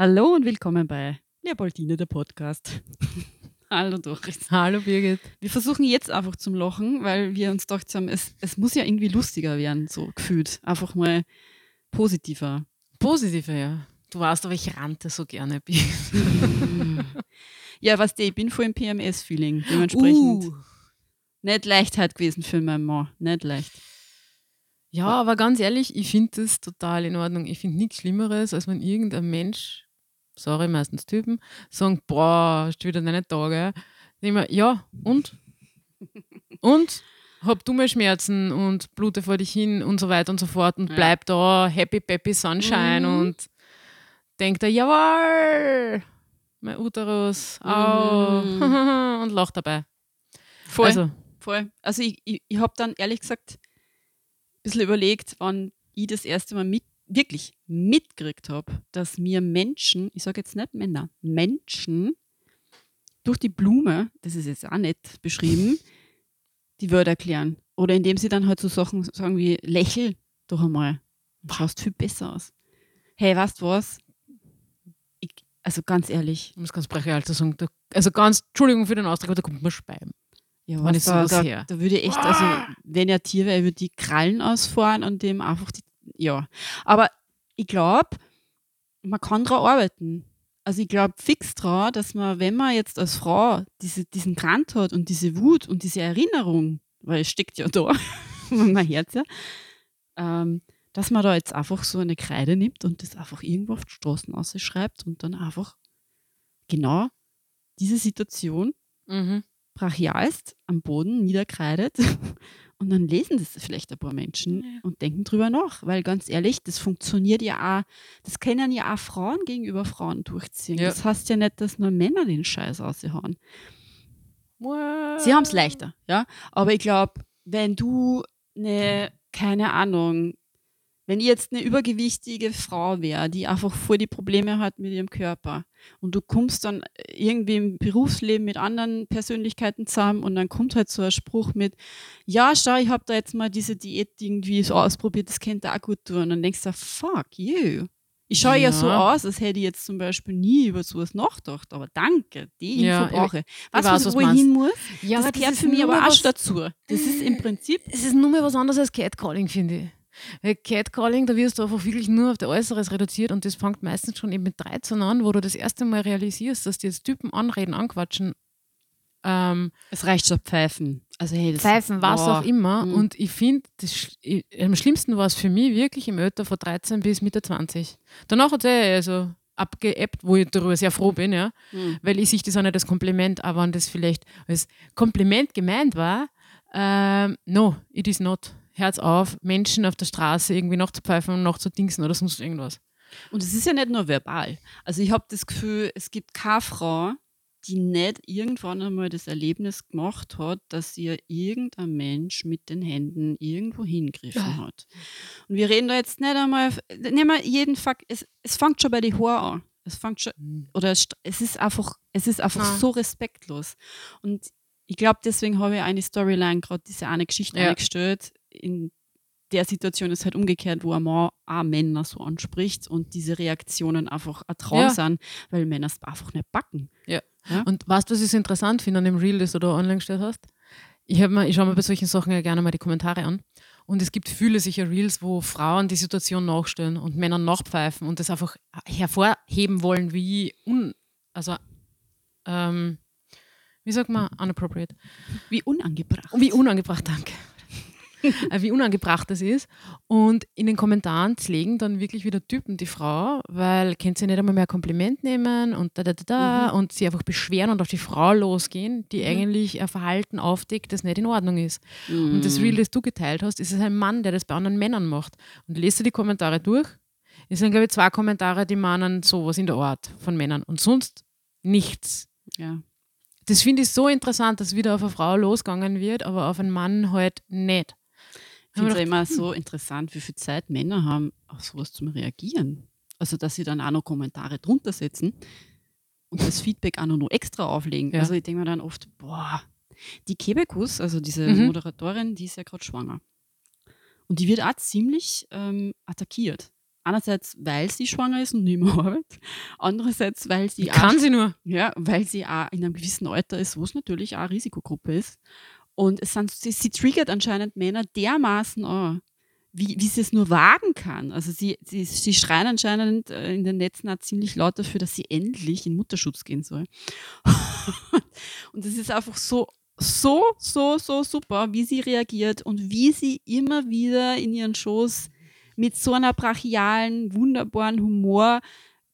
Hallo und willkommen bei Leopoldine, der Podcast. Hallo Doris. Hallo Birgit. Wir versuchen jetzt einfach zum Lachen, weil wir uns gedacht haben, es, es muss ja irgendwie lustiger werden, so gefühlt. Einfach mal positiver. Positiver, ja. Du weißt aber, ich rannte so gerne. ja, was ich bin voll im PMS-Feeling. Dementsprechend uh. nicht Leichtheit gewesen für meinen Mann. Nicht leicht. Ja, aber ganz ehrlich, ich finde das total in Ordnung. Ich finde nichts Schlimmeres, als wenn irgendein Mensch, sorry, meistens Typen, sagen, boah, hast du wieder deine Tage. Ich mir, ja, und? und? Hab du mehr Schmerzen und blute vor dich hin und so weiter und so fort und ja. bleib da, happy, peppy, sunshine mhm. und denkt er, jawohl, mein Uterus, au, mhm. und lacht dabei. Voll, also. voll. Also ich, ich, ich habe dann ehrlich gesagt bisschen überlegt, wann ich das erste Mal mit, wirklich mitgekriegt habe, dass mir Menschen, ich sage jetzt nicht Männer, Menschen durch die Blume, das ist jetzt auch nicht beschrieben, die Wörter erklären. Oder indem sie dann halt so Sachen sagen wie, lächel doch einmal, du schaust viel besser aus. Hey, weißt du was? Ich, also ganz ehrlich. Ich muss ganz brachial sagen, also ganz, Entschuldigung für den Ausdruck, aber da kommt mir Speim. Ja, was da, da, da würde ich echt, also wenn er Tier wäre, würde die Krallen ausfahren und dem einfach die, ja. Aber ich glaube, man kann daran arbeiten. Also ich glaube fix daran, dass man, wenn man jetzt als Frau diese, diesen Grant hat und diese Wut und diese Erinnerung, weil es steckt ja da, mein Herz ja, ähm, dass man da jetzt einfach so eine Kreide nimmt und das einfach irgendwo auf die Straßen ausschreibt und dann einfach genau diese Situation mhm brachialst am Boden niederkreidet. Und dann lesen das vielleicht ein paar Menschen ja. und denken drüber nach. Weil ganz ehrlich, das funktioniert ja auch, das können ja auch Frauen gegenüber Frauen durchziehen. Ja. Das heißt ja nicht, dass nur Männer den Scheiß aushauen. Sie haben es leichter, ja. Aber ich glaube, wenn du eine, keine Ahnung, wenn ich jetzt eine übergewichtige Frau wäre, die einfach voll die Probleme hat mit ihrem Körper und du kommst dann irgendwie im Berufsleben mit anderen Persönlichkeiten zusammen und dann kommt halt so ein Spruch mit, ja, schau, ich habe da jetzt mal diese Diät irgendwie so ausprobiert, das könnte auch gut tun. Und dann denkst du, fuck you. Ich schaue ja. ja. so aus, als hätte ich jetzt zum Beispiel nie über sowas nachgedacht, aber danke, die Info ja, brauche. Was, weiß, was wo ich hin muss, ja, das gehört für mich aber auch dazu. Das ist im Prinzip... Es ist nur mehr was anderes als Catcalling, finde ich. Catcalling, da wirst du einfach wirklich nur auf der Äußeres reduziert und das fängt meistens schon eben mit 13 an, wo du das erste Mal realisierst, dass die jetzt Typen anreden, anquatschen. Ähm, es reicht schon Pfeifen. Also, hey, Pfeifen, was boah. auch immer. Mhm. Und ich finde, am schlimmsten war es für mich wirklich im Alter von 13 bis Mitte 20. Danach hat es eh also abgeebbt, wo ich darüber sehr froh bin, ja. Mhm. Weil ich sich das auch nicht als Kompliment, aber wenn das vielleicht als Kompliment gemeint war, ähm, no, it is not. Herz auf, Menschen auf der Straße irgendwie noch zu pfeifen und noch zu dingsen oder sonst irgendwas. Und es ist ja nicht nur verbal. Also ich habe das Gefühl, es gibt keine Frau, die nicht irgendwann einmal das Erlebnis gemacht hat, dass ihr irgendein Mensch mit den Händen irgendwo hingriffen ja. hat. Und wir reden da jetzt nicht einmal, nehmen wir jeden Fakt, es, es fängt schon bei den Haaren an. Es fängt schon, mhm. oder es, es ist einfach, es ist einfach ja. so respektlos. Und ich glaube, deswegen habe ich eine Storyline gerade diese eine Geschichte ja. eingestellt, in der Situation ist halt umgekehrt, wo ein Mann auch Männer so anspricht und diese Reaktionen einfach ein Traum ja. sind, weil Männer es einfach nicht backen. Ja. ja. Und weißt du, was ich interessant finde an dem Reel, das du da online gestellt hast? Ich, ich schaue mir bei solchen Sachen ja gerne mal die Kommentare an. Und es gibt viele sicher Reels, wo Frauen die Situation nachstellen und Männer nachpfeifen und das einfach hervorheben wollen, wie un, also ähm, wie sagt man, unappropriate. Wie unangebracht. Wie unangebracht, danke. Äh, wie unangebracht das ist. Und in den Kommentaren zlegen dann wirklich wieder Typen die Frau, weil kennt sie nicht einmal mehr Kompliment nehmen und da, da, da, da mhm. und sie einfach beschweren und auf die Frau losgehen, die mhm. eigentlich ein Verhalten aufdeckt, das nicht in Ordnung ist. Mhm. Und das Reel, das du geteilt hast, ist es ein Mann, der das bei anderen Männern macht. Und lest du die Kommentare durch, es sind, glaube ich, zwei Kommentare, die meinen sowas in der Art von Männern und sonst nichts. Ja. Das finde ich so interessant, dass wieder auf eine Frau losgegangen wird, aber auf einen Mann halt nicht. Ich finde es immer so interessant, wie viel Zeit Männer haben, auf sowas zu reagieren. Also, dass sie dann auch noch Kommentare drunter setzen und das Feedback auch noch extra auflegen. Ja. Also, ich denke mir dann oft, boah, die Kebekus, also diese mhm. Moderatorin, die ist ja gerade schwanger. Und die wird auch ziemlich ähm, attackiert. Einerseits, weil sie schwanger ist und nicht mehr arbeitet. Andererseits, weil sie Kann sie nur. Ja, weil sie auch in einem gewissen Alter ist, wo es natürlich auch eine Risikogruppe ist. Und es sind, sie, sie triggert anscheinend Männer dermaßen an, wie, wie sie es nur wagen kann. Also sie, sie, sie schreien anscheinend äh, in den Netzen auch ziemlich laut dafür, dass sie endlich in Mutterschutz gehen soll. und es ist einfach so, so, so, so super, wie sie reagiert und wie sie immer wieder in ihren Shows mit so einer brachialen, wunderbaren Humor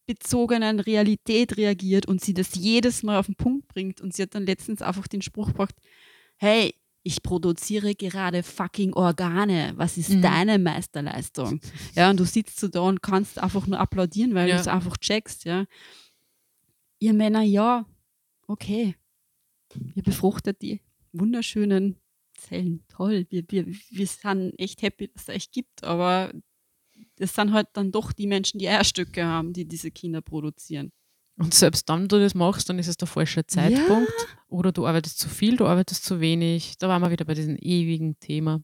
bezogenen Realität reagiert und sie das jedes Mal auf den Punkt bringt. Und sie hat dann letztens einfach den Spruch gebracht, hey, ich produziere gerade fucking Organe. Was ist mhm. deine Meisterleistung? Ja, und du sitzt so da und kannst einfach nur applaudieren, weil ja. du es einfach checkst, ja. Ihr Männer, ja, okay. Ihr befruchtet die wunderschönen Zellen. Toll. Wir, wir, wir sind echt happy, dass es euch gibt, aber das sind halt dann doch die Menschen, die Eierstücke haben, die diese Kinder produzieren. Und selbst dann, wenn du das machst, dann ist es der falsche Zeitpunkt. Ja. Oder du arbeitest zu viel, du arbeitest zu wenig. Da waren wir wieder bei diesem ewigen Thema.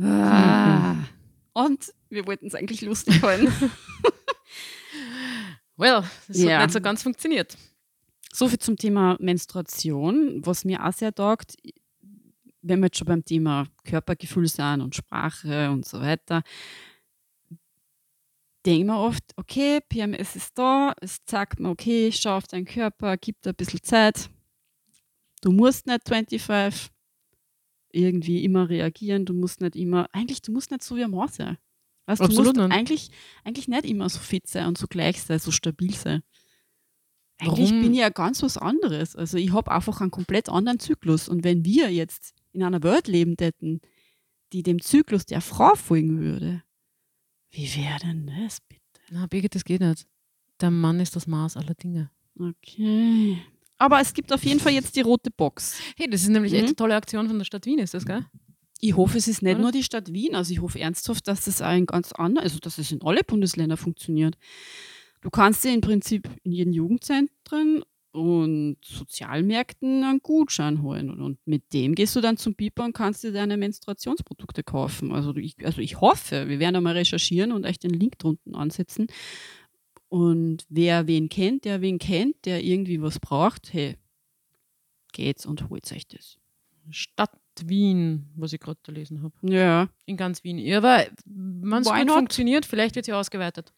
Ah. Und wir wollten es eigentlich lustig halten. well, das ja. hat nicht so ganz funktioniert. So viel zum Thema Menstruation, was mir auch sehr taugt, wenn wir jetzt schon beim Thema Körpergefühl sind und Sprache und so weiter denke mir oft, okay, PMS ist da, es sagt mir, okay, schau auf deinen Körper, gib dir ein bisschen Zeit. Du musst nicht 25 irgendwie immer reagieren, du musst nicht immer, eigentlich, du musst nicht so wie ein Mann sein. Weißt, du musst nicht. Eigentlich, eigentlich nicht immer so fit sein und so gleich sein, so stabil sein. Eigentlich Warum? bin ich ja ganz was anderes. Also ich habe einfach einen komplett anderen Zyklus. Und wenn wir jetzt in einer Welt leben hätten, die dem Zyklus der Frau folgen würde, wie wäre denn das bitte? Na, Birgit, das geht nicht. Der Mann ist das Maß aller Dinge. Okay. Aber es gibt auf jeden Fall jetzt die rote Box. Hey, das ist nämlich mhm. echt eine tolle Aktion von der Stadt Wien, ist das, gell? Ich hoffe, es ist nicht Oder? nur die Stadt Wien. Also ich hoffe ernsthaft, dass das auch in ganz anderen, also dass es in alle Bundesländer funktioniert. Du kannst dir im Prinzip in jedem Jugendzentren und Sozialmärkten einen Gutschein holen. Und, und, mit dem gehst du dann zum Piper und kannst dir deine Menstruationsprodukte kaufen. Also ich, also ich hoffe, wir werden einmal recherchieren und euch den Link drunten ansetzen. Und wer wen kennt, der wen kennt, der irgendwie was braucht, hey, geht's und holt euch das. Stadt Wien, was ich gerade gelesen habe. Ja. In ganz Wien. Ja, aber wenn es funktioniert, vielleicht wird sie ausgeweitet.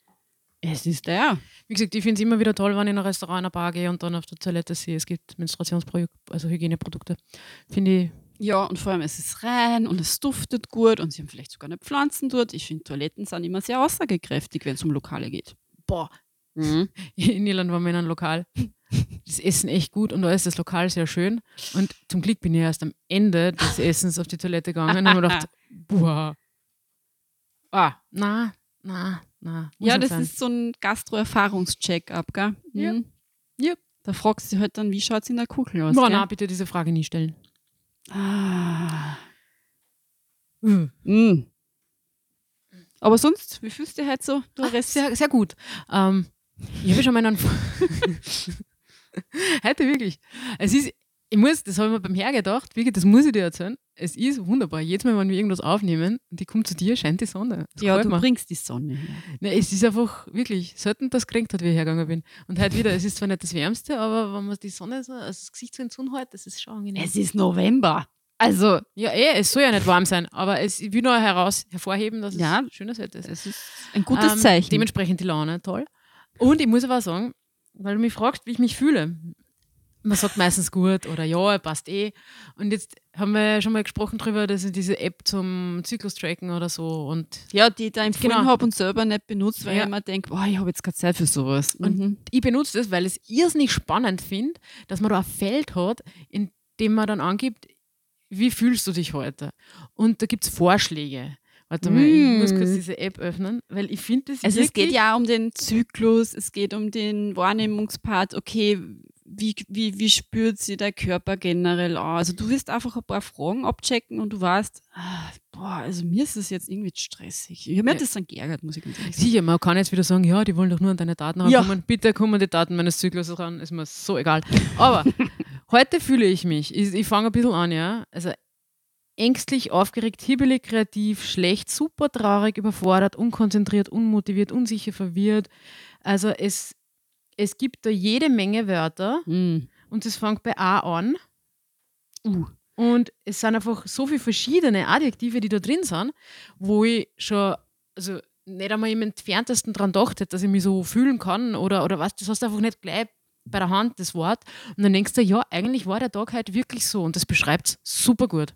Es ist der. Wie gesagt, ich finde es immer wieder toll, wenn ich in ein Restaurant, in eine Bar gehe und dann auf der Toilette sehe, es gibt Menstruationsprodukte, also Hygieneprodukte. Finde ich. Ja, und vor allem es ist rein und es duftet gut und sie haben vielleicht sogar eine Pflanzen dort. Ich finde, Toiletten sind immer sehr aussagekräftig, wenn es um Lokale geht. Boah. Mhm. In Irland waren wir in einem Lokal. Das Essen echt gut und da ist das Lokal sehr schön. Und zum Glück bin ich erst am Ende des Essens auf die Toilette gegangen und habe mir gedacht, boah. Ah, na, na, na, ja, das sein. ist so ein Gastro-Erfahrungscheck-up, gell? Ja. Mhm. ja. Da fragst du halt dann, wie schaut es in der Kuchel aus? No, na, bitte diese Frage nie stellen. Ah. Mhm. Mhm. Aber sonst, wie fühlst du dich heute so? Ach, sehr, sehr gut. Ähm, ich habe schon meinen. heute wirklich. Es ist, ich muss, das habe ich mir beim Hergedacht, wirklich, das muss ich dir erzählen. Es ist wunderbar. Jedes Mal, wenn wir irgendwas aufnehmen die kommt zu dir, scheint die Sonne. Das ja, du mir. bringst die Sonne. Nein, es ist einfach wirklich selten, dass es geregnet hat, wie ich hergegangen bin. Und heute wieder, es ist zwar nicht das Wärmste, aber wenn man die Sonne so, also das Gesicht so in Sonne hält, das ist schon angenehm. Es ist November. Also. Ja, eh, es soll ja nicht warm sein, aber es, ich will nur heraus, hervorheben, dass ja, es schönes Wetter ist. Es ist ein gutes ähm, Zeichen. Dementsprechend die Laune, toll. Und ich muss aber auch sagen, weil du mich fragst, wie ich mich fühle man sagt meistens gut oder ja, passt eh. Und jetzt haben wir schon mal gesprochen darüber, dass ich diese App zum Zyklus-Tracken oder so und ja, die ich da empfohlen genau. habe und selber nicht benutzt, weil ja. ich immer denke, oh, ich habe jetzt keine Zeit für sowas. Und mhm. ich benutze das, weil ich es irrsinnig spannend finde, dass man da ein Feld hat, in dem man dann angibt, wie fühlst du dich heute? Und da gibt es Vorschläge. Warte mal, mm. ich muss kurz diese App öffnen, weil ich finde das. Also es geht ja um den Zyklus, es geht um den Wahrnehmungspart, okay, wie, wie, wie spürt sich der Körper generell an? Also du wirst einfach ein paar Fragen abchecken und du weißt, ah, boah, also mir ist das jetzt irgendwie stressig. Ich habe mir ja. das dann geärgert, muss ich ganz ehrlich sagen. Sicher, man kann jetzt wieder sagen, ja, die wollen doch nur an deine Daten rankommen. Ja. Bitte kommen die Daten meines Zyklus ran, ist mir so egal. Aber heute fühle ich mich, ich, ich fange ein bisschen an, ja. Also ängstlich, aufgeregt, hibbelig, kreativ, schlecht, super traurig, überfordert, unkonzentriert, unmotiviert, unsicher, verwirrt. Also es, es gibt da jede Menge Wörter Mm. und es fängt bei A an. Uh. Und es sind einfach so viele verschiedene Adjektive, die da drin sind, wo ich schon, also nicht einmal im entferntesten dran gedacht hätte, dass ich mich so fühlen kann oder, oder was, das hast du einfach nicht gleich bei der Hand, das Wort. Und dann denkst du, ja, eigentlich war der Tag halt wirklich so und das beschreibt es super gut.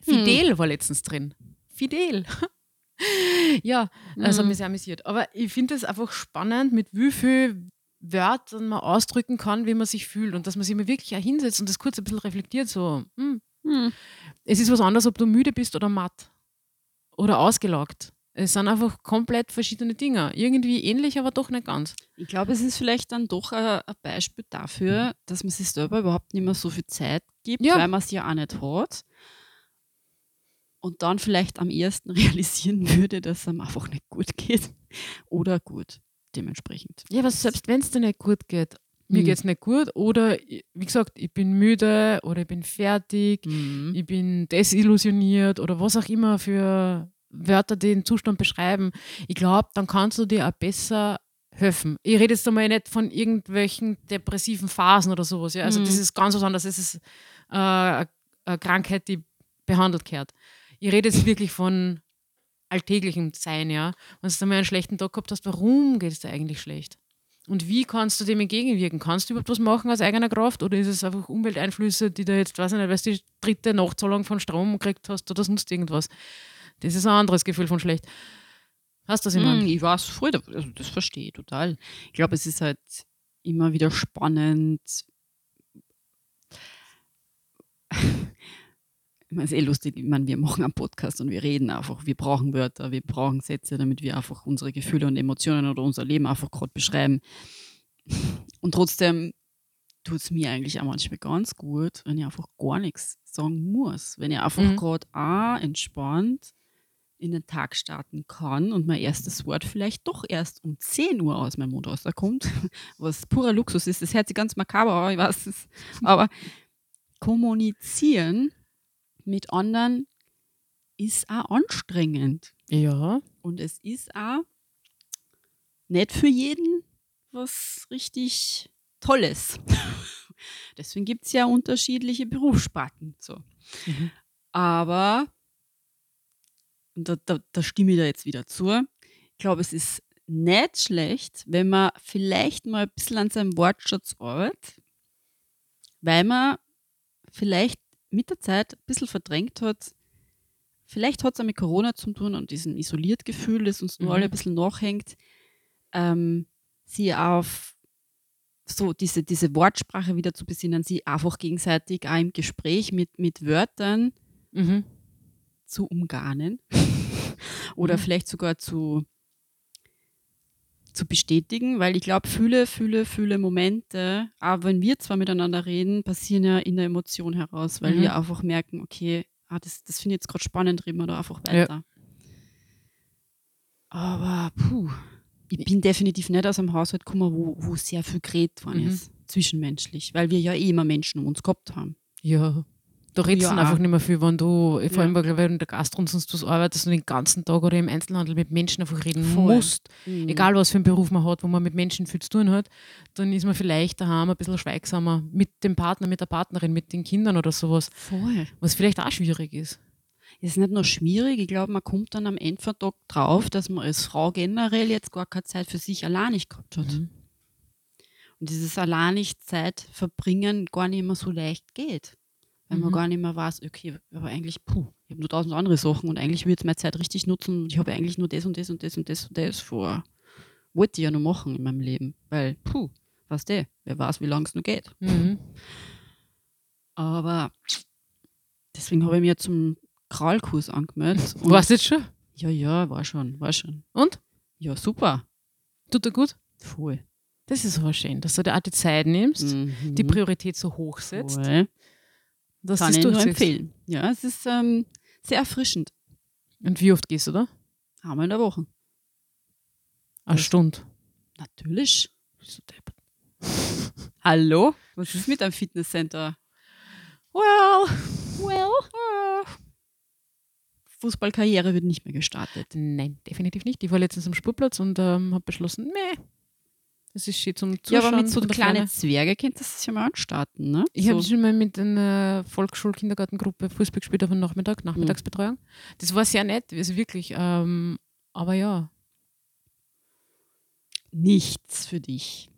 Fidel war letztens drin. Fidel. ja, das hat Mhm. mich sehr amüsiert. Aber ich finde es einfach spannend, mit wie viel Wörtern man ausdrücken kann, wie man sich fühlt und dass man sich mal wirklich auch hinsetzt und das kurz ein bisschen reflektiert, so, hm, Hm. es ist was anderes, ob du müde bist oder matt oder ausgelaugt. Es sind einfach komplett verschiedene Dinge. Irgendwie ähnlich, aber doch nicht ganz. Ich glaube, es ist vielleicht dann doch ein, Beispiel dafür, dass man sich selber überhaupt nicht mehr so viel Zeit gibt, Ja. weil man es ja auch nicht hat. Und dann vielleicht am ersten realisieren würde, dass es einem einfach nicht gut geht. Oder gut, dementsprechend. Ja, aber selbst wenn es dir nicht gut geht, mir Mhm. geht es nicht gut oder, wie gesagt, ich bin müde oder ich bin fertig, Mhm. ich bin desillusioniert oder was auch immer für Wörter den Zustand beschreiben. Ich glaube, dann kannst du dir auch besser helfen. Ich rede jetzt einmal nicht von irgendwelchen depressiven Phasen oder sowas. Ja? Also Mhm. das ist ganz was anderes. Das ist äh, eine Krankheit, die behandelt gehört. Ich rede jetzt wirklich von alltäglichem Sein, ja. Wenn du einmal einen schlechten Tag gehabt hast, warum geht es dir eigentlich schlecht? Und wie kannst du dem entgegenwirken? Kannst du überhaupt was machen aus eigener Kraft oder ist es einfach Umwelteinflüsse, die da jetzt, weiß ich nicht, weil du die dritte Nachtzahlung von Strom gekriegt hast oder sonst irgendwas? Das ist ein anderes Gefühl von schlecht. Hast du das immer? Mhm, ich weiß voll, also das verstehe ich total. Ich glaube, es ist halt immer wieder spannend. Ich meine, es ist eh lustig, ich meine, wir machen einen Podcast und wir reden einfach. Wir brauchen Wörter, wir brauchen Sätze, damit wir einfach unsere Gefühle und Emotionen oder unser Leben einfach gerade beschreiben. Und trotzdem tut es mir eigentlich auch manchmal ganz gut, wenn ich einfach gar nichts sagen muss. Wenn ich einfach Mhm. gerade auch entspannt in den Tag starten kann und mein erstes Wort vielleicht doch erst um 10 Uhr aus meinem Mund rauskommt, was purer Luxus ist. Das hört sich ganz makaber an, ich weiß es. Aber kommunizieren mit anderen ist auch anstrengend. Ja. Und es ist auch nicht für jeden was richtig Tolles. Deswegen gibt es ja unterschiedliche Berufssparten. So. Mhm. Aber, und da, da, da stimme ich da jetzt wieder zu, ich glaube, es ist nicht schlecht, wenn man vielleicht mal ein bisschen an seinem Wortschatz arbeitet, weil man vielleicht mit der Zeit ein bisschen verdrängt hat, vielleicht hat es auch mit Corona zu tun und diesem Isoliertgefühl, das uns nur Mhm. alle ein bisschen nachhängt, ähm, sie auf so diese, diese Wortsprache wieder zu besinnen, sie einfach gegenseitig auch im Gespräch mit, mit Wörtern Mhm. zu umgarnen oder Mhm. vielleicht sogar zu, zu bestätigen, weil ich glaube, viele, viele, viele Momente, auch wenn wir zwar miteinander reden, passieren ja in der Emotion heraus, weil Mhm. wir einfach merken, okay, ah, das, das finde ich jetzt gerade spannend, reden wir da einfach Ja. weiter. Aber puh, ich bin definitiv nicht aus einem Haushalt gekommen, wo, wo sehr viel geredet worden Mhm. ist, zwischenmenschlich, weil wir ja eh immer Menschen um uns gehabt haben. Ja. Da redest Ja, du einfach nicht mehr viel, wenn du, vor Ja. allem, weil du in der Gastro und sonst was arbeitest und den ganzen Tag oder im Einzelhandel mit Menschen einfach reden Voll. musst. Mhm. Egal, was für einen Beruf man hat, wo man mit Menschen viel zu tun hat, dann ist man vielleicht daheim ein bisschen schweigsamer mit dem Partner, mit der Partnerin, mit den Kindern oder sowas, Voll. was vielleicht auch schwierig ist. Es ist nicht nur schwierig, ich glaube, man kommt dann am Tag drauf, dass man als Frau generell jetzt gar keine Zeit für sich allein nicht gehabt hat. Mhm. Und dieses alleinig Zeit verbringen gar nicht mehr so leicht geht. Weil man Mhm. gar nicht mehr weiß, okay, aber eigentlich, puh, ich habe nur tausend andere Sachen und eigentlich würde ich meine Zeit richtig nutzen und ich habe eigentlich nur das und das und das und das und das vor. Wollte ich ja noch machen in meinem Leben. Weil, puh, weißt du, wer weiß, wie lange es noch geht. Mhm. Aber deswegen habe ich mir zum Krallkurs angemeldet. Warst du jetzt schon? Ja, ja, war schon, war schon. Und? Ja, super. Tut dir gut? Voll. Das ist aber schön, dass du dir auch die Zeit nimmst, Mhm. die Priorität so hoch setzt, Voll. Dass Kann du ich nur empfehlen. Ja, es ist ähm, sehr erfrischend. Und wie oft gehst du da? Einmal in der Woche. Eine Das- Stunde. Natürlich. Hallo? Was ist mit einem Fitnesscenter? Well, Well, äh, Fußballkarriere wird nicht mehr gestartet. Nein, definitiv nicht. Ich war letztens am Spurplatz und ähm, habe beschlossen, nee, es ist schön zum Zuschauen. Ja, aber mit so kleinen Zwerge könnt das ja mal anstarten, ne? Ich so. habe schon mal mit einer Volksschul-Kindergartengruppe Fußball gespielt auf dem Nachmittag, Nachmittagsbetreuung. Mhm. Das war sehr nett, also wirklich. Ähm, aber ja. Nichts für dich.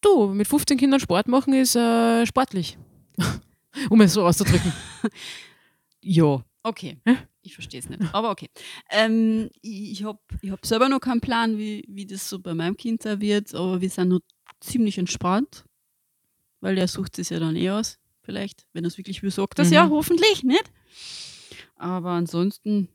Du, mit 15 Kindern Sport machen ist äh, sportlich. um es so auszudrücken. ja, okay. Ich verstehe es nicht. Aber okay. Ähm, ich habe ich hab selber noch keinen Plan, wie, wie das so bei meinem Kind da wird, aber wir sind noch ziemlich entspannt, weil der sucht es ja dann eh aus. Vielleicht, wenn er es wirklich will, sagt das mhm. ja, hoffentlich nicht. Aber ansonsten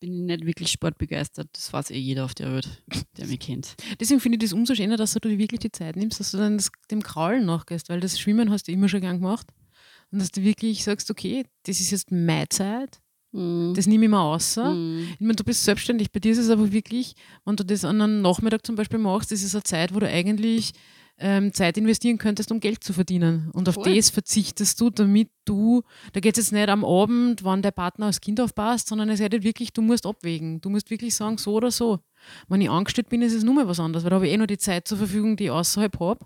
bin ich nicht wirklich sportbegeistert. Das weiß eh jeder auf der Welt, der mich kennt. Deswegen finde ich das umso schöner, dass du dir wirklich die Zeit nimmst, dass du dann das, dem Kraulen nachgehst, weil das Schwimmen hast du immer schon gern gemacht. Und dass du wirklich sagst, okay, das ist jetzt meine Zeit Mhm. Das nehme ich mir außer. Mhm. Ich meine, du bist selbstständig. Bei dir ist es aber wirklich, wenn du das an einem Nachmittag zum Beispiel machst, ist eine Zeit, wo du eigentlich ähm, Zeit investieren könntest, um Geld zu verdienen. Und auf Voll. das verzichtest du, damit du, da geht es jetzt nicht am Abend, wann der Partner als Kind aufpasst, sondern es ist halt wirklich, du musst abwägen. Du musst wirklich sagen, so oder so. Wenn ich angestellt bin, ist es nur mal was anderes, weil da habe ich eh noch die Zeit zur Verfügung, die ich außerhalb habe.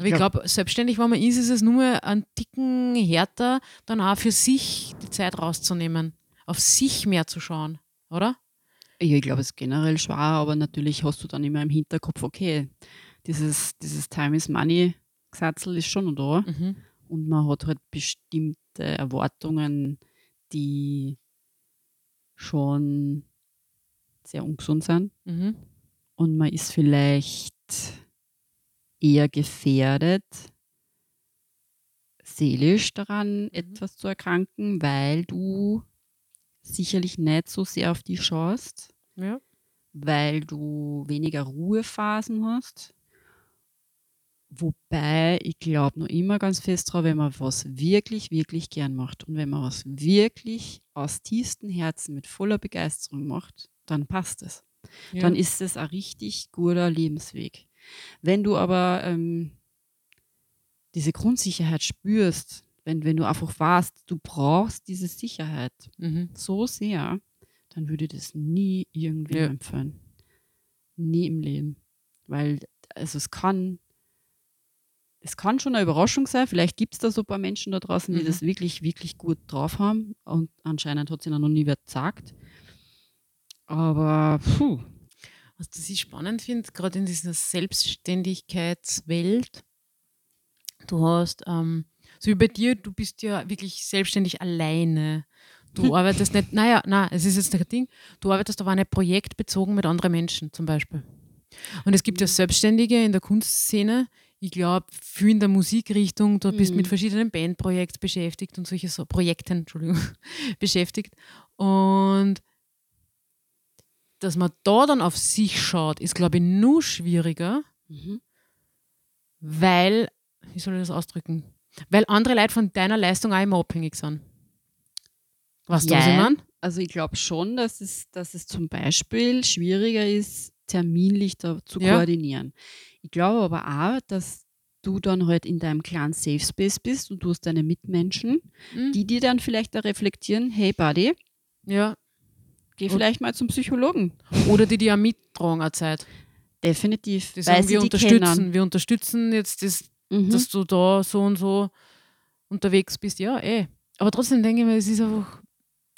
Aber ich glaube, selbstständig, wenn man ist, ist es nur ein Ticken härter, dann auch für sich die Zeit rauszunehmen, auf sich mehr zu schauen, oder? Ja, ich glaube, es ist generell schwer, aber natürlich hast du dann immer im Hinterkopf, okay, dieses, dieses Time is Money Gesatzel ist schon da. Mhm. Und man hat halt bestimmte Erwartungen, die schon sehr ungesund sind. Mhm. Und man ist vielleicht eher gefährdet, seelisch daran mhm. etwas zu erkranken, weil du sicherlich nicht so sehr auf die schaust, ja. weil du weniger Ruhephasen hast. Wobei ich glaube noch immer ganz fest drauf, wenn man was wirklich, wirklich gern macht und wenn man was wirklich aus tiefstem Herzen mit voller Begeisterung macht, dann passt es. Ja. Dann ist es ein richtig guter Lebensweg. Wenn du aber ähm, diese Grundsicherheit spürst, wenn, wenn du einfach weißt, du brauchst diese Sicherheit mhm. so sehr, dann würde ich das nie irgendwie ja. empfehlen. Nie im Leben. Weil, also es kann, es kann schon eine Überraschung sein. Vielleicht gibt es da so ein paar Menschen da draußen, die mhm. das wirklich, wirklich gut drauf haben. Und anscheinend hat es ihnen noch nie wer gesagt. Aber puh, was ich spannend finde, gerade in dieser Selbstständigkeitswelt, du hast, ähm, so wie bei dir, du bist ja wirklich selbstständig alleine. Du arbeitest nicht, naja, na, es ist jetzt ein Ding, du arbeitest aber nicht projektbezogen mit anderen Menschen zum Beispiel. Und es gibt ja mhm. Selbstständige in der Kunstszene, ich glaube, viel in der Musikrichtung, du bist mhm. mit verschiedenen Bandprojekten beschäftigt und solche so Projekten, Entschuldigung, beschäftigt. Und dass man da dann auf sich schaut, ist, glaube ich, nur schwieriger, mhm. weil, wie soll ich das ausdrücken? Weil andere Leute von deiner Leistung auch immer abhängig sind. Was ja, du, was Also ich glaube schon, dass es, dass es zum Beispiel schwieriger ist, terminlich da zu ja. koordinieren. Ich glaube aber auch, dass du dann halt in deinem kleinen Safe Space bist und du hast deine Mitmenschen, mhm. die dir dann vielleicht da reflektieren, hey Buddy, ja. Geh vielleicht mal zum Psychologen. Oder die dir auch mittragen eine Zeit. Definitiv. Die sagen, wir unterstützen, kennen. wir unterstützen jetzt, das, mhm. dass du da so und so unterwegs bist. Ja, eh. Aber trotzdem denke ich mir, es ist einfach,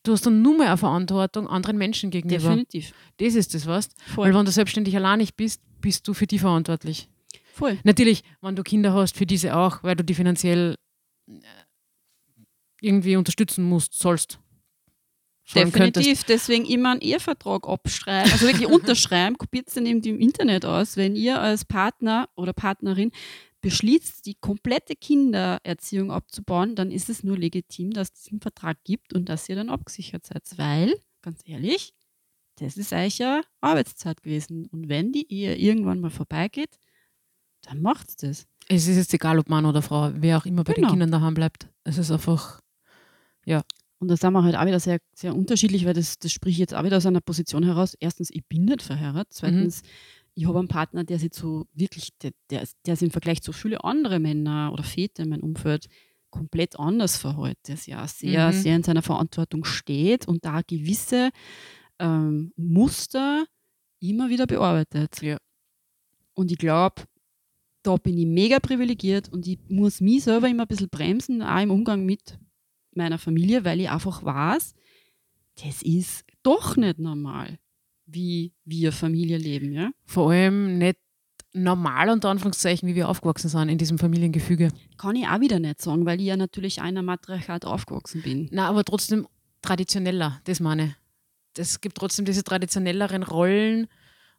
du hast dann nur mehr eine Verantwortung anderen Menschen gegenüber. Definitiv. Das ist das, was? Weil wenn du selbstständig allein nicht bist, bist du für die verantwortlich. Voll. Natürlich, wenn du Kinder hast, für diese auch, weil du die finanziell äh, irgendwie unterstützen musst, sollst. Definitiv, deswegen immer einen Ehevertrag abschreiben, also wirklich unterschreiben, kopiert es dann eben im Internet aus, wenn ihr als Partner oder Partnerin beschließt, die komplette Kindererziehung abzubauen, dann ist es nur legitim, dass es diesen Vertrag gibt und dass ihr dann abgesichert seid. Weil, ganz ehrlich, das ist euch ja Arbeitszeit gewesen. Und wenn die Ehe irgendwann mal vorbeigeht, dann macht es das. Es ist jetzt egal, ob Mann oder Frau, wer auch immer bei genau. den Kindern daheim bleibt. Es ist einfach, ja. Und da sind wir halt auch wieder sehr, sehr unterschiedlich, weil das, das spricht jetzt auch wieder aus einer Position heraus. Erstens, ich bin nicht verheiratet. Zweitens, mhm. ich habe einen Partner, der sich so wirklich, der, der, der ist im Vergleich zu vielen anderen Männer oder Väter in meinem Umfeld komplett anders verhält, der sich ja sehr, Mhm. sehr in seiner Verantwortung steht und da gewisse ähm, Muster immer wieder bearbeitet. Ja. Und ich glaube, da bin ich mega privilegiert und ich muss mich selber immer ein bisschen bremsen, auch im Umgang mit meiner Familie, weil ich einfach weiß, das ist doch nicht normal, wie wir Familie leben. Ja? Vor allem nicht normal, unter Anführungszeichen, wie wir aufgewachsen sind in diesem Familiengefüge. Kann ich auch wieder nicht sagen, weil ich ja natürlich einer Matriarchat aufgewachsen bin. Na, aber trotzdem traditioneller, das meine ich. Es gibt trotzdem diese traditionelleren Rollen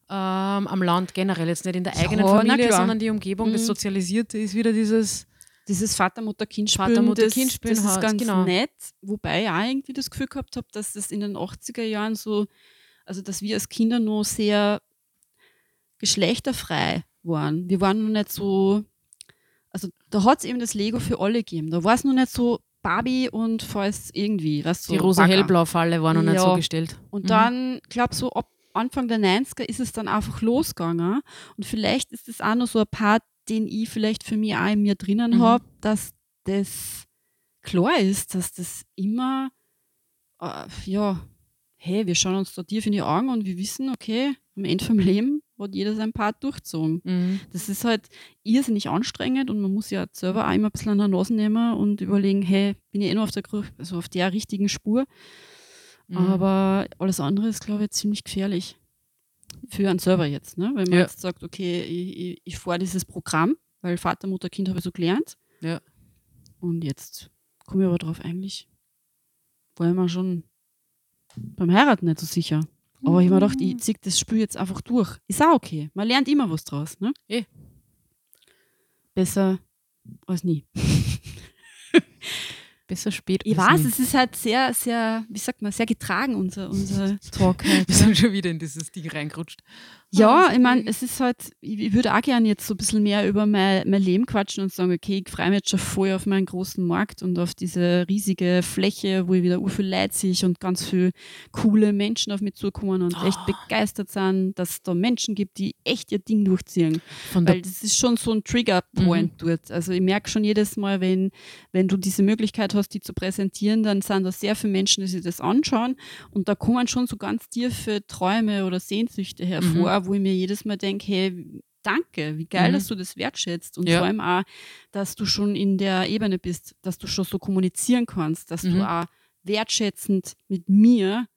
ähm, am Land generell. Jetzt nicht in der Ja, eigenen na Familie, sondern die Umgebung, das Mhm. Sozialisierte ist wieder dieses. Dieses Vater-Mutter-Kind-Spielen, Vater-Mutter-Kind-Spielen das, das ist ganz genau. nett. Wobei ich auch irgendwie das Gefühl gehabt habe, dass das in den 80er Jahren so, also dass wir als Kinder noch sehr geschlechterfrei waren. Wir waren noch nicht so, also da hat es eben das Lego für alle gegeben. Da war es noch nicht so Barbie und falls irgendwie, weißt Die so rosa Bagger. hellblau falle war noch nicht so Ja. gestellt. Und Mhm. dann, glaube so ab Anfang der 90er ist es dann einfach losgegangen. Und vielleicht ist das auch noch so ein Part, den ich vielleicht für mich auch in mir drinnen Mhm. habe, dass das klar ist, dass das immer, äh, ja, hey, wir schauen uns da tief in die Augen und wir wissen, okay, am Ende vom Leben hat jeder sein Part durchgezogen. Mhm. Das ist halt irrsinnig anstrengend und man muss ja selber auch immer ein bisschen an der Nase nehmen und überlegen, hey, bin ich eh noch auf der, also auf der richtigen Spur? Mhm. Aber alles andere ist, glaube ich, ziemlich gefährlich. Für einen selber jetzt. Ne? Wenn man Ja. jetzt sagt, okay, ich, ich, fahre dieses Programm, weil Vater, Mutter, Kind habe ich so gelernt. Ja. Und jetzt komme ich aber drauf, eigentlich war mir schon beim Heiraten nicht so sicher. Aber ich habe mir gedacht, ich ziehe das Spiel jetzt einfach durch. Ist auch okay. Man lernt immer was draus. Ne? Eh. Besser als nie. Besser spät. Ich weiß, es ist halt sehr, sehr, wie sagt man, sehr getragen, unser, unser Talk halt. Wir sind schon wieder in dieses Ding reingerutscht. Ja, ich meine, es ist halt, ich, würde auch gerne jetzt so ein bisschen mehr über mein, mein Leben quatschen und sagen, okay, ich freue mich jetzt schon voll auf meinen großen Markt und auf diese riesige Fläche, wo ich wieder viel Leute sehe und ganz viele coole Menschen auf mich zukommen und echt Ah. begeistert sind, dass es da Menschen gibt, die echt ihr Ding durchziehen. Von Weil das ist schon so ein Trigger-Point dort. Also ich merke schon jedes Mal, wenn, wenn du diese Möglichkeit hast, die zu präsentieren, dann sind da sehr viele Menschen, die sich das anschauen und da kommen schon so ganz tiefe Träume oder Sehnsüchte hervor, wo ich mir jedes Mal denke, hey, danke, wie geil, Mhm. dass du das wertschätzt und Ja. vor allem auch, dass du schon in der Ebene bist, dass du schon so kommunizieren kannst, dass Mhm. du auch wertschätzend mit mir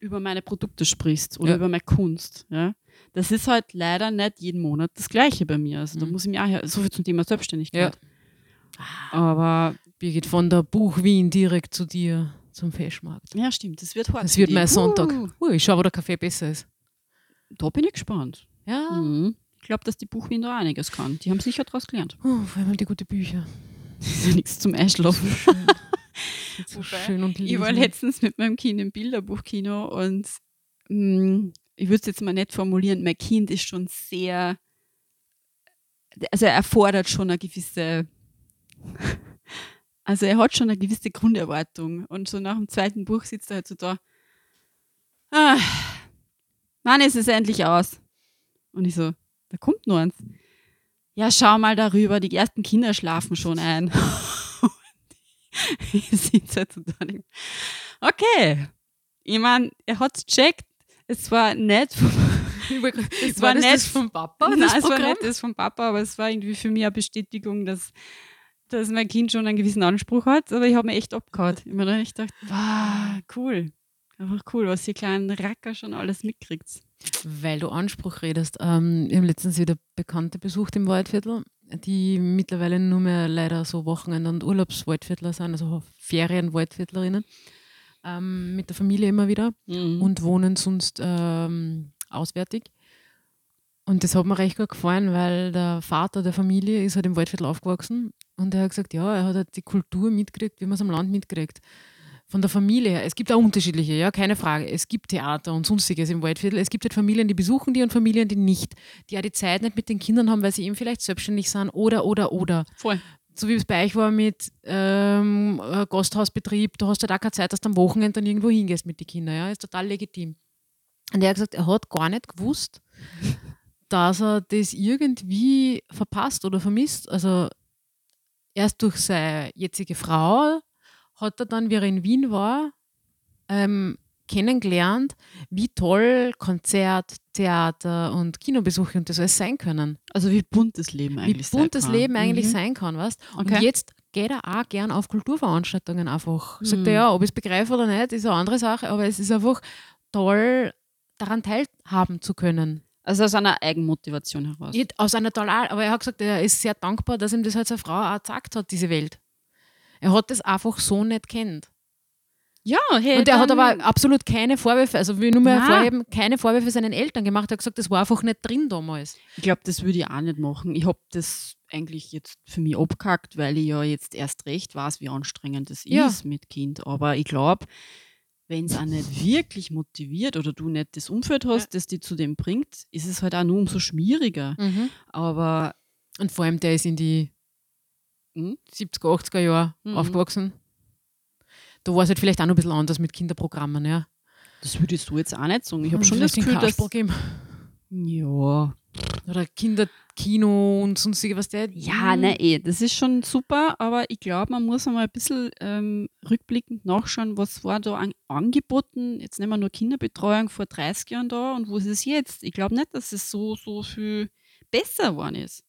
über meine Produkte sprichst oder Ja. über meine Kunst. Ja? Das ist halt leider nicht jeden Monat das Gleiche bei mir. Also da Mhm. muss ich mir auch, her- so viel zum Thema Selbstständigkeit. Aber Birgit von der Buch Wien direkt zu dir zum Fischmarkt. ja, stimmt, das wird hart. Das wird mein Sonntag. Uh, Ui, ich schau, wo der Kaffee besser ist. Da bin ich gespannt. Ja. Mhm. Ich glaube, dass die Buchwien da einiges kann. Die haben sicher daraus gelernt. Oh, vor allem die gute Bücher. Das ist ja nichts zum Einschlafen. Schön. so Wobei, schön und Ich war letztens mit meinem Kind im Bilderbuchkino und mh, ich würde es jetzt mal nicht formulieren, mein Kind ist schon sehr, also er erfordert schon eine gewisse, also er hat schon eine gewisse Grunderwartung und so nach dem zweiten Buch sitzt er halt so da, ah, wann ist es endlich aus? Und ich so, da kommt nur eins. Ja, schau mal darüber, die ersten Kinder schlafen schon ein. halt Okay, ich meine, er hat es gecheckt. Es war nett vom, Es war nett. vom Papa, Nein, es war nicht das vom Papa, aber es war irgendwie für mich eine Bestätigung, dass, dass mein Kind schon einen gewissen Anspruch hat. Aber ich habe mir echt abgehauen. Ich habe mir echt gedacht, wow, cool. Einfach cool, was ihr kleinen Racker schon alles mitkriegt. Weil du Anspruch redest. Ähm, wir haben letztens wieder Bekannte besucht im Waldviertel, die mittlerweile nur mehr leider so Wochenende- und Urlaubswaldviertler sind, also Ferienwaldviertlerinnen, ähm, mit der Familie immer wieder Und und wohnen sonst ähm, auswärtig. Und das hat mir recht gut gefallen, weil der Vater der Familie ist halt im Waldviertel aufgewachsen und er hat gesagt, ja, er hat halt die Kultur mitgekriegt, wie man es am Land mitkriegt. Von der Familie her. Es gibt auch unterschiedliche, ja, keine Frage. Es gibt Theater und sonstiges im Waldviertel. Es gibt halt Familien, die besuchen die und Familien, die nicht. Die auch die Zeit nicht mit den Kindern haben, weil sie eben vielleicht selbstständig sind oder, oder, oder voll. so wie es bei euch war mit ähm, äh, Gasthausbetrieb, du hast halt auch keine Zeit, dass du am Wochenende dann irgendwo hingehst mit den Kindern. Ja, ist total legitim. Und er hat gesagt, er hat gar nicht gewusst, dass er das irgendwie verpasst oder vermisst. Also erst durch seine jetzige Frau hat er dann, wie er in Wien war, ähm, kennengelernt, wie toll Konzert, Theater und Kinobesuche und das alles sein können. Also wie bunt das Leben eigentlich Wie bunt das Leben eigentlich mhm. sein kann, weißt okay. Und jetzt geht er auch gern auf Kulturveranstaltungen einfach. Sagt Mhm. er ja, ob ich es begreife oder nicht, ist eine andere Sache, aber es ist einfach toll, daran teilhaben zu können. Also aus einer Eigenmotivation heraus. Nicht aus einer total, aber er hat gesagt, er ist sehr dankbar, dass ihm das halt seine Frau auch gezeigt hat, diese Welt. Er hat das einfach so nicht kennt. Ja, hey, Und er hat aber absolut keine Vorwürfe, also will nur mal hervorheben, keine Vorwürfe seinen Eltern gemacht. Er hat gesagt, das war einfach nicht drin damals. Ich glaube, das würde ich auch nicht machen. Ich habe das eigentlich jetzt für mich abgehackt, weil ich ja jetzt erst recht weiß, wie anstrengend das Ja. ist mit Kind. Aber ich glaube, wenn es auch nicht wirklich motiviert oder du nicht das Umfeld hast, das dich zu dem bringt, ist es halt auch nur umso schwieriger. Aber Und vor allem, der ist in die hm, 70er, 80er Jahre Mhm. aufgewachsen. Da war es halt vielleicht auch noch ein bisschen anders mit Kinderprogrammen. Ja. das würde ich so jetzt auch nicht sagen. Ich habe Und schon das Gefühl, dass. Geben. Ja, Oder Kinderkino und sonstige, was der. Ja, Mhm. nein, eh, das ist schon super, aber ich glaube, man muss einmal ein bisschen ähm, rückblickend nachschauen, was war da an, angeboten. Jetzt nehmen wir nur Kinderbetreuung vor 30 Jahren da und wo ist es jetzt? Ich glaube nicht, dass es so, so viel besser geworden ist.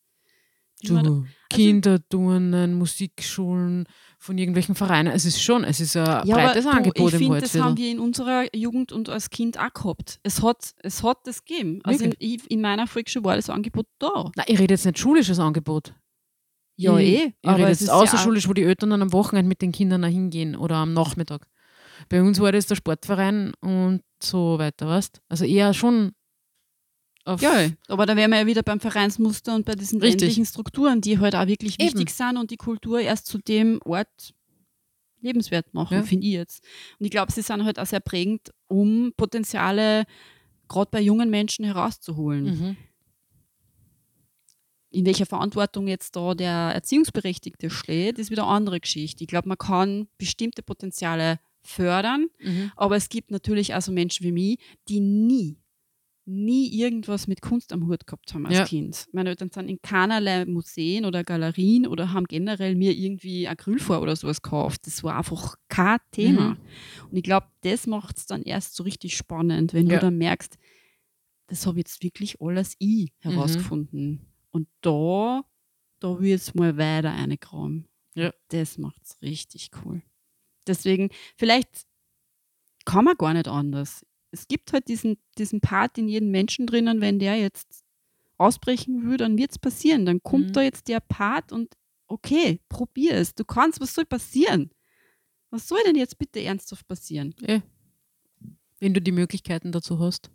Ich meine, Du, Kinderturnen, Musikschulen von irgendwelchen Vereinen. Es ist schon, es ist ein ja, breites aber du, Angebot ich im finde, das haben wir in unserer Jugend und als Kind auch gehabt. Es hat, es hat das gegeben. Also in, in meiner Volksschule war das Angebot da. Nein, ich rede jetzt nicht schulisches Angebot. Ja, ich, eh. Ich aber rede es jetzt ist ja außerschulisch, wo die Eltern dann am Wochenende mit den Kindern hingehen oder am Nachmittag. Bei uns war das der Sportverein und so weiter, weißt Also eher schon auf. Ja, aber da wären wir ja wieder beim Vereinsmuster und bei diesen Richtig. ländlichen Strukturen, die halt auch wirklich Eben. wichtig sind und die Kultur erst zu dem Ort lebenswert machen, Ja. finde ich jetzt. Und ich glaube, sie sind halt auch sehr prägend, um Potenziale gerade bei jungen Menschen herauszuholen. Mhm. In welcher Verantwortung jetzt da der Erziehungsberechtigte steht, ist wieder eine andere Geschichte. Ich glaube, man kann bestimmte Potenziale fördern, Mhm. aber es gibt natürlich auch so Menschen wie mich, die nie, nie irgendwas mit Kunst am Hut gehabt haben als Ja. Kind. Meine Eltern sind in keinerlei Museen oder Galerien oder haben generell mir irgendwie Acrylfarbe oder sowas gekauft. Das war einfach kein Thema. Mhm. Und ich glaube, das macht es dann erst so richtig spannend, wenn Ja. du dann merkst, das habe jetzt wirklich alles ich Mhm. herausgefunden. Und da, da ich jetzt mal weiter reingraben. Ja. Das macht es richtig cool. Deswegen, vielleicht kann man gar nicht anders. Es gibt halt diesen, diesen Part in jedem Menschen drinnen, wenn der jetzt ausbrechen will, dann wird es passieren. Dann kommt Mhm. da jetzt der Part und okay, probier es. Du kannst, was soll passieren? Was soll denn jetzt bitte ernsthaft passieren? Eh. Wenn du die Möglichkeiten dazu hast.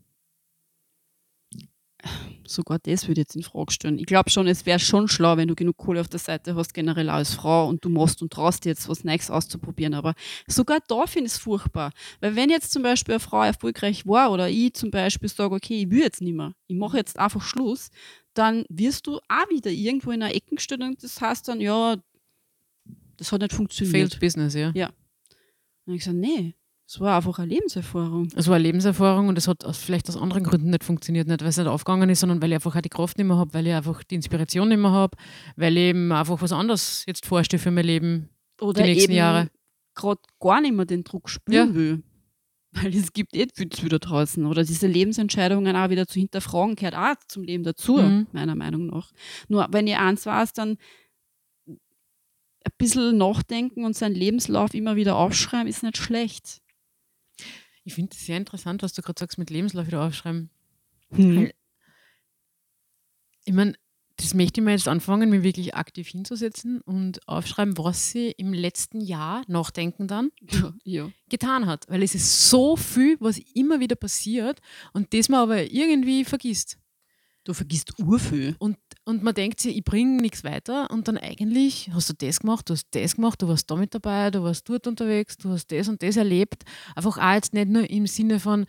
Sogar das würde ich jetzt in Frage stellen. Ich glaube schon, es wäre schon schlau, wenn du genug Kohle auf der Seite hast, generell als Frau und du machst und traust dir jetzt was Neues auszuprobieren. Aber sogar da finde ich es furchtbar. Weil wenn jetzt zum Beispiel eine Frau erfolgreich war oder ich zum Beispiel sage, okay, ich will jetzt nicht mehr, ich mache jetzt einfach Schluss, dann wirst du auch wieder irgendwo in einer Ecke gestellt und das heißt dann, ja, das hat nicht funktioniert. Failed Business, ja. Ja. Und ich gesagt, nee, es war einfach eine Lebenserfahrung. Es war eine Lebenserfahrung und es hat vielleicht aus anderen Gründen nicht funktioniert. Nicht, weil es nicht aufgegangen ist, sondern weil ich einfach auch die Kraft nicht mehr habe, weil ich einfach die Inspiration nicht mehr habe, weil ich eben einfach was anderes jetzt vorstehe für mein Leben. oder die nächsten eben Jahre. gerade gar nicht mehr den Druck spüren Ja. will. Weil es gibt eh viel da draußen. Oder diese Lebensentscheidungen auch wieder zu hinterfragen, gehört auch zum Leben dazu, Mhm. meiner Meinung nach. Nur wenn ihr eins weiß, dann ein bisschen nachdenken und seinen Lebenslauf immer wieder aufschreiben, ist nicht schlecht. Ich finde es sehr interessant, was du gerade sagst mit Lebenslauf wieder aufschreiben. Hm. Ich meine, das möchte ich mir jetzt anfangen, mich wirklich aktiv hinzusetzen und aufschreiben, was sie im letzten Jahr, nachdenken dann, Ja, getan hat. Weil es ist so viel, was immer wieder passiert und das man aber irgendwie vergisst. Du vergisst urviel. Und, und man denkt sich, ich bringe nichts weiter und dann eigentlich hast du das gemacht, du hast das gemacht, du warst da mit dabei, du warst dort unterwegs, du hast das und das erlebt. Einfach auch jetzt nicht nur im Sinne von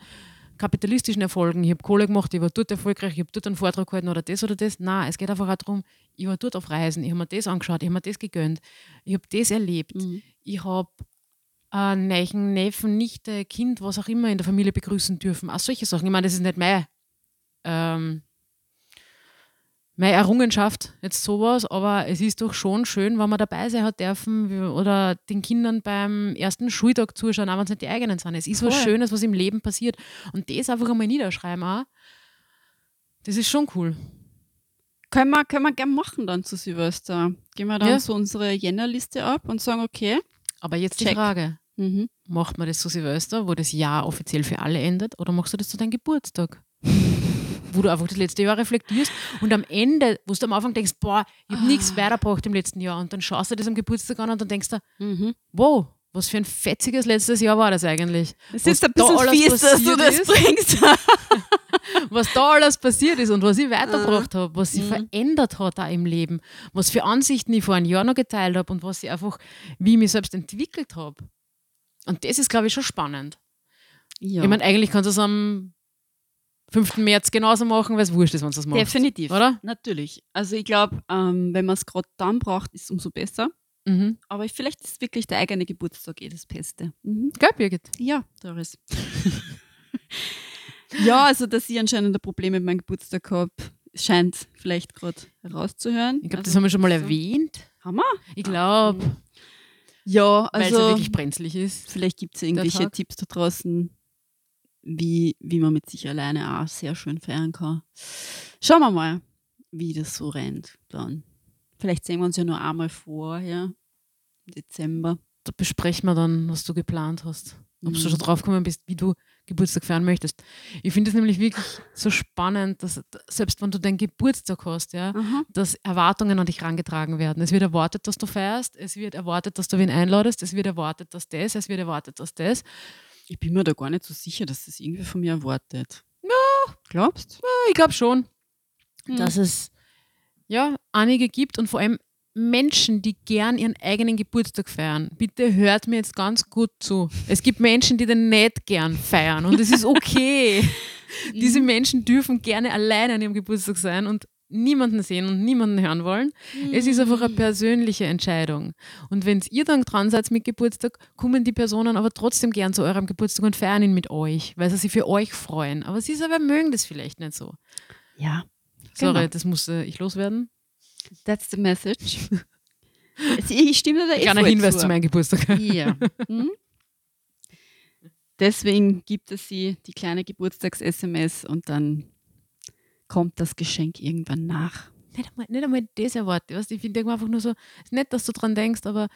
kapitalistischen Erfolgen, ich habe Kohle gemacht, ich war dort erfolgreich, ich habe dort einen Vortrag gehalten oder das oder das. Nein, es geht einfach auch darum, ich war dort auf Reisen, ich habe mir das angeschaut, ich habe mir das gegönnt, ich habe das erlebt, Mhm. ich habe einen neuen Neffen, Nichte, Kind, was auch immer in der Familie begrüßen dürfen. Auch solche Sachen. Ich meine, das ist nicht mein, ähm, meine Errungenschaft, jetzt sowas, aber es ist doch schon schön, wenn man dabei sein hat dürfen oder den Kindern beim ersten Schultag zuschauen, auch wenn es nicht die eigenen sind. Es ist was Voll. Schönes, was im Leben passiert. Und das einfach einmal niederschreiben auch, das ist schon cool. Können wir, können wir gern machen dann zu Silvester. Gehen wir dann Ja. so unsere Jännerliste ab und sagen, okay. Aber jetzt die Check. Frage, Mhm. macht man das zu Silvester, wo das Jahr offiziell für alle endet, oder machst du das zu deinem Geburtstag? Wo du einfach das letzte Jahr reflektierst und am Ende, wo du am Anfang denkst, boah, ich habe nichts Ah. weitergebracht im letzten Jahr und dann schaust du das am Geburtstag an und dann denkst du, Mhm. wow, was für ein fetziges letztes Jahr war das eigentlich. Es Was ist ein da bisschen alles fies, dass du passiert das ist. bringst. Was da alles passiert ist und was ich weitergebracht habe, was sich Mhm. verändert hat auch im Leben, was für Ansichten ich vor einem Jahr noch geteilt habe und was ich einfach, wie ich mich selbst entwickelt habe. Und das ist, glaube ich, schon spannend. ja. Ich meine, eigentlich kannst du es am 5. März genauso machen, weil es wurscht ist, wenn du das machst. Definitiv. Oder? Natürlich. Also ich glaube, ähm, wenn man es gerade dann braucht, ist es umso besser. Mhm. Aber ich- vielleicht ist wirklich der eigene Geburtstag eh das Beste. Mhm. Gell, Birgit? Ja, Doris. ja, also dass ich anscheinend ein Problem mit meinem Geburtstag habe, scheint vielleicht gerade herauszuhören. Ich glaube, das Also, haben wir schon mal so. erwähnt. Haben wir? Ich glaube, Ja, weil es ja also wirklich brenzlig ist. vielleicht gibt es irgendwelche. Tipps da draußen, wie, wie man mit sich alleine auch sehr schön feiern kann. Schauen wir mal, wie das so rennt dann. Vielleicht sehen wir uns ja nur einmal vorher, im Dezember. Da besprechen wir dann, was du geplant hast. Ob du Mhm. schon drauf gekommen bist, wie du Geburtstag feiern möchtest. Ich finde es nämlich wirklich so spannend, dass selbst wenn du deinen Geburtstag hast, ja, dass Erwartungen an dich herangetragen werden. Es wird erwartet, dass du feierst, es wird erwartet, dass du wen einladest, es wird erwartet, dass das, es wird erwartet, dass das. Ich bin mir da gar nicht so sicher, dass das irgendwie von mir erwartet. Ja. Glaubst Ich glaube schon, Hm. dass es ja einige gibt und vor allem Menschen, die gern ihren eigenen Geburtstag feiern. Bitte hört mir jetzt ganz gut zu. Es gibt Menschen, die den nicht gern feiern und es ist okay. Diese Menschen dürfen gerne alleine an ihrem Geburtstag sein und niemanden sehen und niemanden hören wollen. Es ist einfach eine persönliche Entscheidung. Und wenn ihr dann dran seid mit Geburtstag, kommen die Personen aber trotzdem gern zu eurem Geburtstag und feiern ihn mit euch, weil sie sich für euch freuen. Aber sie selber mögen das vielleicht nicht so. Ja. Sorry, Genau. das muss äh, ich loswerden. That's the message. Ich stimme da eh Kleiner Hinweis zu. zu meinem Geburtstag. Ja. Mhm. Deswegen gibt es sie die kleine Geburtstags-SMS und dann kommt das Geschenk irgendwann nach. Nicht einmal, nicht einmal das erwarte. Ich finde einfach nur so, ist nett, dass du dran denkst, aber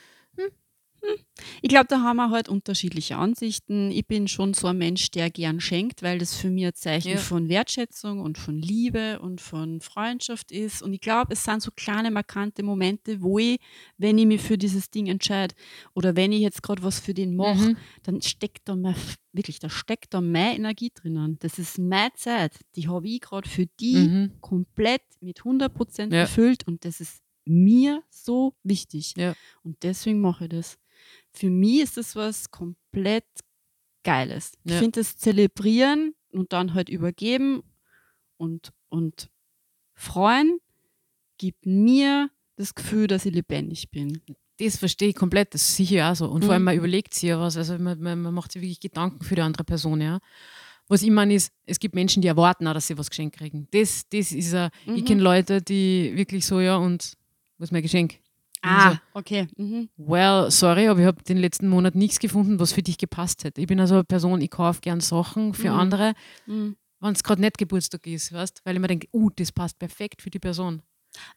Ich glaube, da haben wir halt unterschiedliche Ansichten. Ich bin schon so ein Mensch, der gern schenkt, weil das für mich ein Zeichen Ja. von Wertschätzung und von Liebe und von Freundschaft ist. Und ich glaube, es sind so kleine, markante Momente, wo ich, wenn ich mich für dieses Ding entscheide oder wenn ich jetzt gerade was für den mache, Mhm. dann steckt da mein, wirklich, da steckt da meine Energie drinnen. Das ist meine Zeit. Die habe ich gerade für die Mhm. komplett mit 100% Ja. erfüllt und das ist mir so wichtig. Ja. Und deswegen mache ich das. Für mich ist das was komplett Geiles. Ich Ja. finde das Zelebrieren und dann halt übergeben und, und freuen gibt mir das Gefühl, dass ich lebendig bin. das verstehe ich komplett, das ist sicher auch so. Und vor Mhm. allem, man überlegt sich ja was, also man, man, man macht sich wirklich Gedanken für die andere Person, ja. Was ich meine ist, es gibt Menschen, die erwarten auch, dass sie was geschenkt kriegen. Das, das ist ja, ich Mhm. kenne Leute, die wirklich so, ja, und was ist mein Geschenk? Ah, Also, okay. Mhm. well, sorry, aber ich habe den letzten Monat nichts gefunden, was für dich gepasst hätte. Ich bin also eine Person, ich kaufe gern Sachen für Mhm. andere, Mhm. wenn es gerade nicht Geburtstag ist, weißt weil ich mir denke, uh, das passt perfekt für die Person.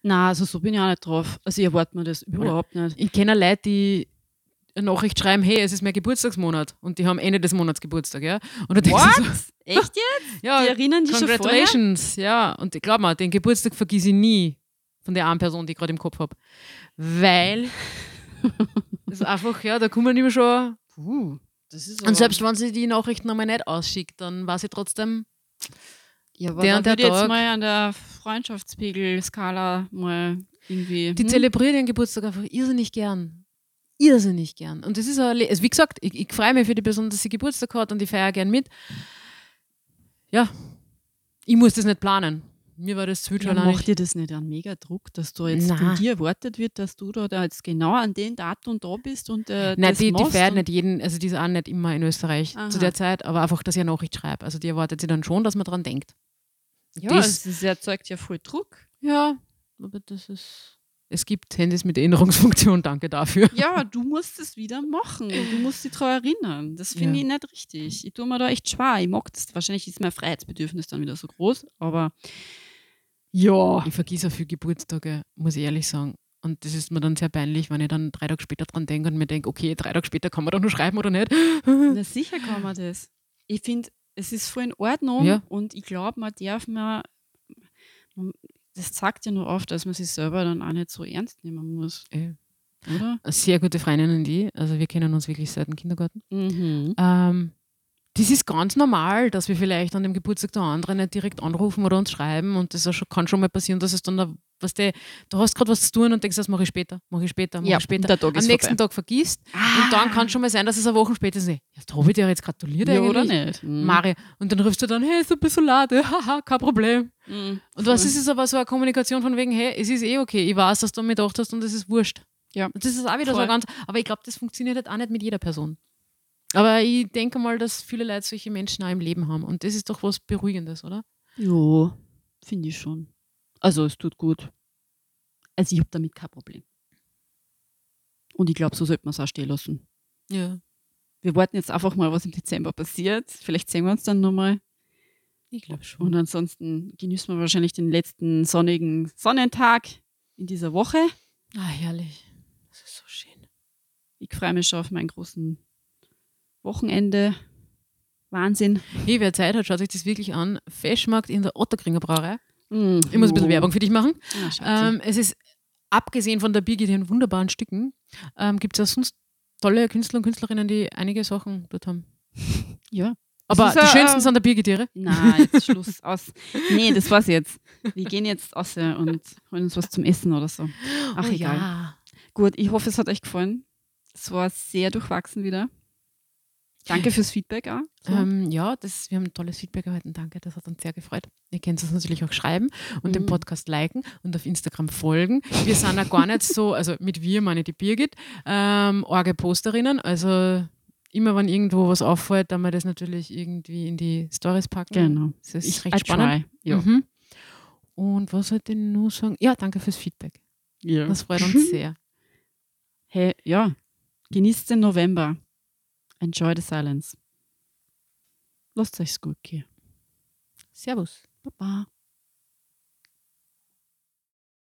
Na, also so bin ich auch nicht drauf. Also ich erwarte mir das überhaupt nicht. Ich kenne Leute, die eine Nachricht schreiben, hey, es ist mein Geburtstagsmonat und die haben Ende des Monats Geburtstag, ja. Und What? so, Echt jetzt? ja, Die erinnern dich schon congratulations, ja. Und glaub mal, den Geburtstag vergesse ich nie von der einen Person, die ich gerade im Kopf habe. Weil ist einfach, ja, da kommen immer schon. Puh, das ist Und selbst wenn sie die Nachrichten einmal nicht ausschickt, dann weiß ich trotzdem, ja, aber der und der jetzt mal an der Freundschaftspegel-Skala mal irgendwie. die hm? zelebriert ihren Geburtstag einfach irrsinnig gern. Irrsinnig gern. Und das ist auch, also wie gesagt, ich, ich freue mich für die Person, dass sie Geburtstag hat und ich feiere gern mit. Ja, ich muss das nicht planen. Mir war das zu ja, macht dir das nicht einen mega Druck, dass du jetzt Na. von dir erwartet wird, dass du da, da jetzt genau an den Datum da bist und äh, Nein, das die, die und- nicht jeden, also die ist auch nicht immer in Österreich Aha. zu der Zeit, aber einfach, dass ich eine Nachricht schreibe. Also die erwartet sie dann schon, dass man dran denkt. Ja, das- das, das erzeugt ja voll Druck. Ja, aber das ist. Es gibt Handys mit Erinnerungsfunktion, danke dafür. Ja, du musst es wieder machen. Du musst dich daran erinnern. Das finde Ja. ich nicht richtig. Ich tue mir da echt schwer. Ich mag das. Wahrscheinlich ist mein Freiheitsbedürfnis dann wieder so groß, aber ja. Ich vergesse auch viel Geburtstage, muss ich ehrlich sagen. Und das ist mir dann sehr peinlich, wenn ich dann drei Tage später dran denke und mir denke, okay, drei Tage später kann man doch nur schreiben oder nicht. Na, sicher kann man das. Ich finde, es ist voll in Ordnung Ja. und ich glaube, man darf man- das sagt ja nur oft, dass man sich selber dann auch nicht so ernst nehmen muss, Äh, oder? Sehr gute Freundin und ich, also wir kennen uns wirklich seit dem Kindergarten. Mhm. Ähm, das ist ganz normal, dass wir vielleicht an dem Geburtstag der anderen nicht direkt anrufen oder uns schreiben und das schon, kann schon mal passieren, dass es dann, da, was du, du hast gerade was zu tun und denkst, das mache ich später, mache ich später, mache Ja, ich später. der Am nächsten vorbei. Tag vergisst und dann kann es schon mal sein, dass es eine Woche später ist. Ja, da habe ich dir jetzt gratuliert ja, eigentlich. oder nicht? Mhm. Mari. Und dann rufst du dann, hey, ist ein bisschen lade, haha, kein Problem. Mhm. Und was ist es aber so eine Kommunikation von wegen, hey, es ist eh okay, ich weiß, dass du mich gedacht hast und es ist wurscht. Ja. Das ist auch wieder so Voll. ganz, aber ich glaube, das funktioniert halt auch nicht mit jeder Person. Aber ich denke mal, dass viele Leute solche Menschen auch im Leben haben. Und das ist doch was Beruhigendes, oder? Ja, finde ich schon. Also es tut gut. Also ich habe damit kein Problem. Und ich glaube, so sollte man es auch stehen lassen. Ja. Wir warten jetzt einfach mal, was im Dezember passiert. Vielleicht sehen wir uns dann nochmal. Ich glaube schon. Und ansonsten genießen wir wahrscheinlich den letzten sonnigen Sonnentag in dieser Woche. Ah, herrlich. Das ist so schön. Ich freue mich schon auf mein großen Wochenende. Wahnsinn. Hey, wer Zeit hat, schaut sich das wirklich an. Feschmarkt in der Otterkringer Brauerei. Mm, Ich muss ein bisschen jo. Werbung für dich machen. Ah, Schatzi. Ähm, es ist, abgesehen von der Birgit in wunderbaren Stücken, ähm, gibt es auch sonst tolle Künstler und Künstlerinnen, die einige Sachen dort haben. ja. Aber die schönsten äh, sind der Birgit ihre. Nein, jetzt Schluss aus. Nee, das war's jetzt. Wir gehen jetzt raus und holen uns was zum Essen oder so. Ach, Oh egal. Ja. Gut, ich hoffe, es hat euch gefallen. Es war sehr durchwachsen wieder. Danke fürs Feedback auch. So. Ähm, ja, das, wir haben tolles Feedback erhalten. Danke, das hat uns sehr gefreut. Ihr könnt es natürlich auch schreiben und den Mhm. Podcast liken und auf Instagram folgen. Wir sind ja gar nicht so, also mit wir meine ich die Birgit, ähm, arge Posterinnen. Also immer wenn irgendwo was auffällt, dann wir das natürlich irgendwie in die Stories packen. genau. Das ist Ich, recht I spannend. try. Ja. Mhm. Und was sollte ich nur sagen? Ja, danke fürs Feedback. ja. Das freut uns sehr. Hey, ja. Genießt den November. Enjoy the silence. Lasst euch's gut gehen. Servus. Baba.